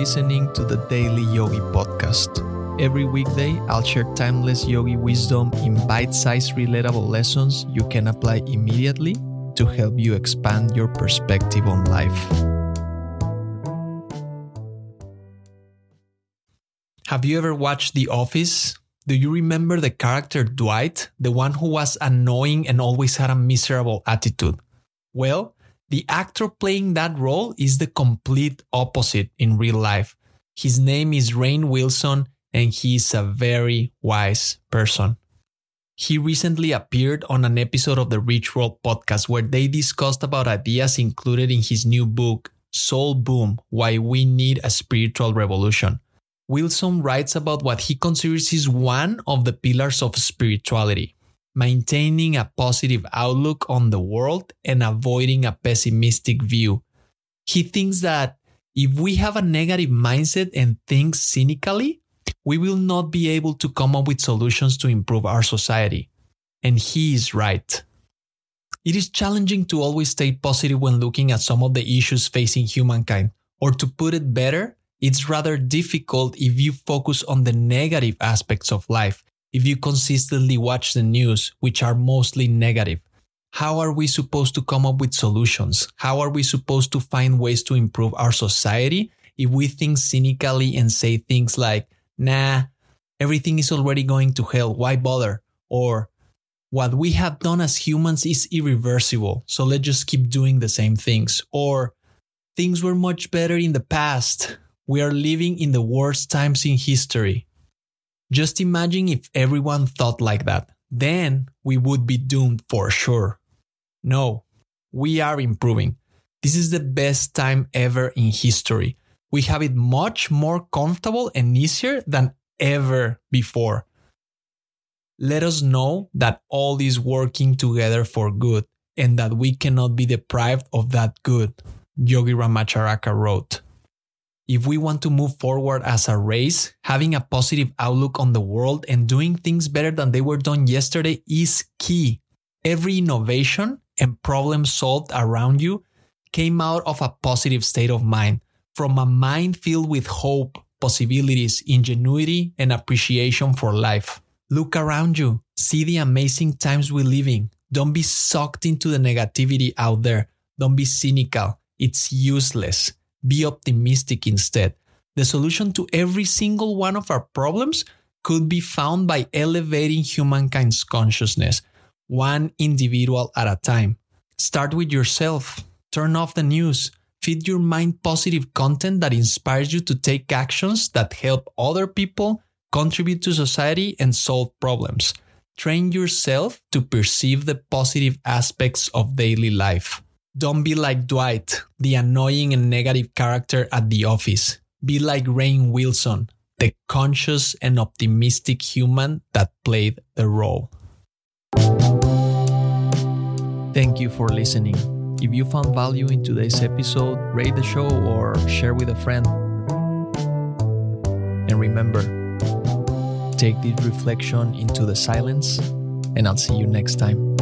listening to the Daily Yogi Podcast. Every weekday, I'll share timeless yogi wisdom in bite sized, relatable lessons you can apply immediately to help you expand your perspective on life. Have you ever watched The Office? Do you remember the character Dwight, the one who was annoying and always had a miserable attitude? Well, the actor playing that role is the complete opposite in real life. His name is Rainn Wilson and he is a very wise person. He recently appeared on an episode of the Rich Roll podcast where they discussed about ideas included in his new book, Soul Boom Why We Need a Spiritual Revolution. Wilson writes about what he considers is one of the pillars of spirituality maintaining a positive outlook on the world and avoiding a pessimistic view. He thinks that if we have a negative mindset and think cynically, we will not be able to come up with solutions to improve our society. And he is right. It is challenging to always stay positive when looking at some of the issues facing humankind. Or to put it better, it's rather difficult if you focus on the negative aspects of life if you consistently watch the news, which are mostly negative? How are we supposed to come up with solutions? How are we supposed to find ways to improve our society if we think cynically and say things like, nah, everything is already going to hell, why bother? Or, what we have done as humans is irreversible, so let's just keep doing the same things. Or, things were much better in the past. We are living in the worst times in history. Just imagine if everyone thought like that. Then we would be doomed for sure. No, we are improving. This is the best time ever in history. We have it much more comfortable and easier than ever before. Let us know that all is working together for good and that we cannot be deprived of that good, Yogi Ramacharaka wrote. If we want to move forward as a race, having a positive outlook on the world and doing things better than they were done yesterday is key. Every innovation and problem solved around you came out of a positive state of mind, from a mind filled with hope, possibilities, ingenuity, and appreciation for life. Look around you, see the amazing times we live in. Don't be sucked into the negativity out there. Don't be cynical. It's useless. Be optimistic instead. The solution to every single one of our problems could be found by elevating humankind's consciousness, one individual at a time. Start with yourself. Turn off the news. Feed your mind positive content that inspires you to take actions that help other people, contribute to society, and solve problems. Train yourself to perceive the positive aspects of daily life. Don't be like Dwight, the annoying and negative character at the office. Be like Rainn Wilson, the conscious and optimistic human that played the role. Thank you for listening. If you found value in today's episode, rate the show or share with a friend. And remember, take this reflection into the silence, and I'll see you next time.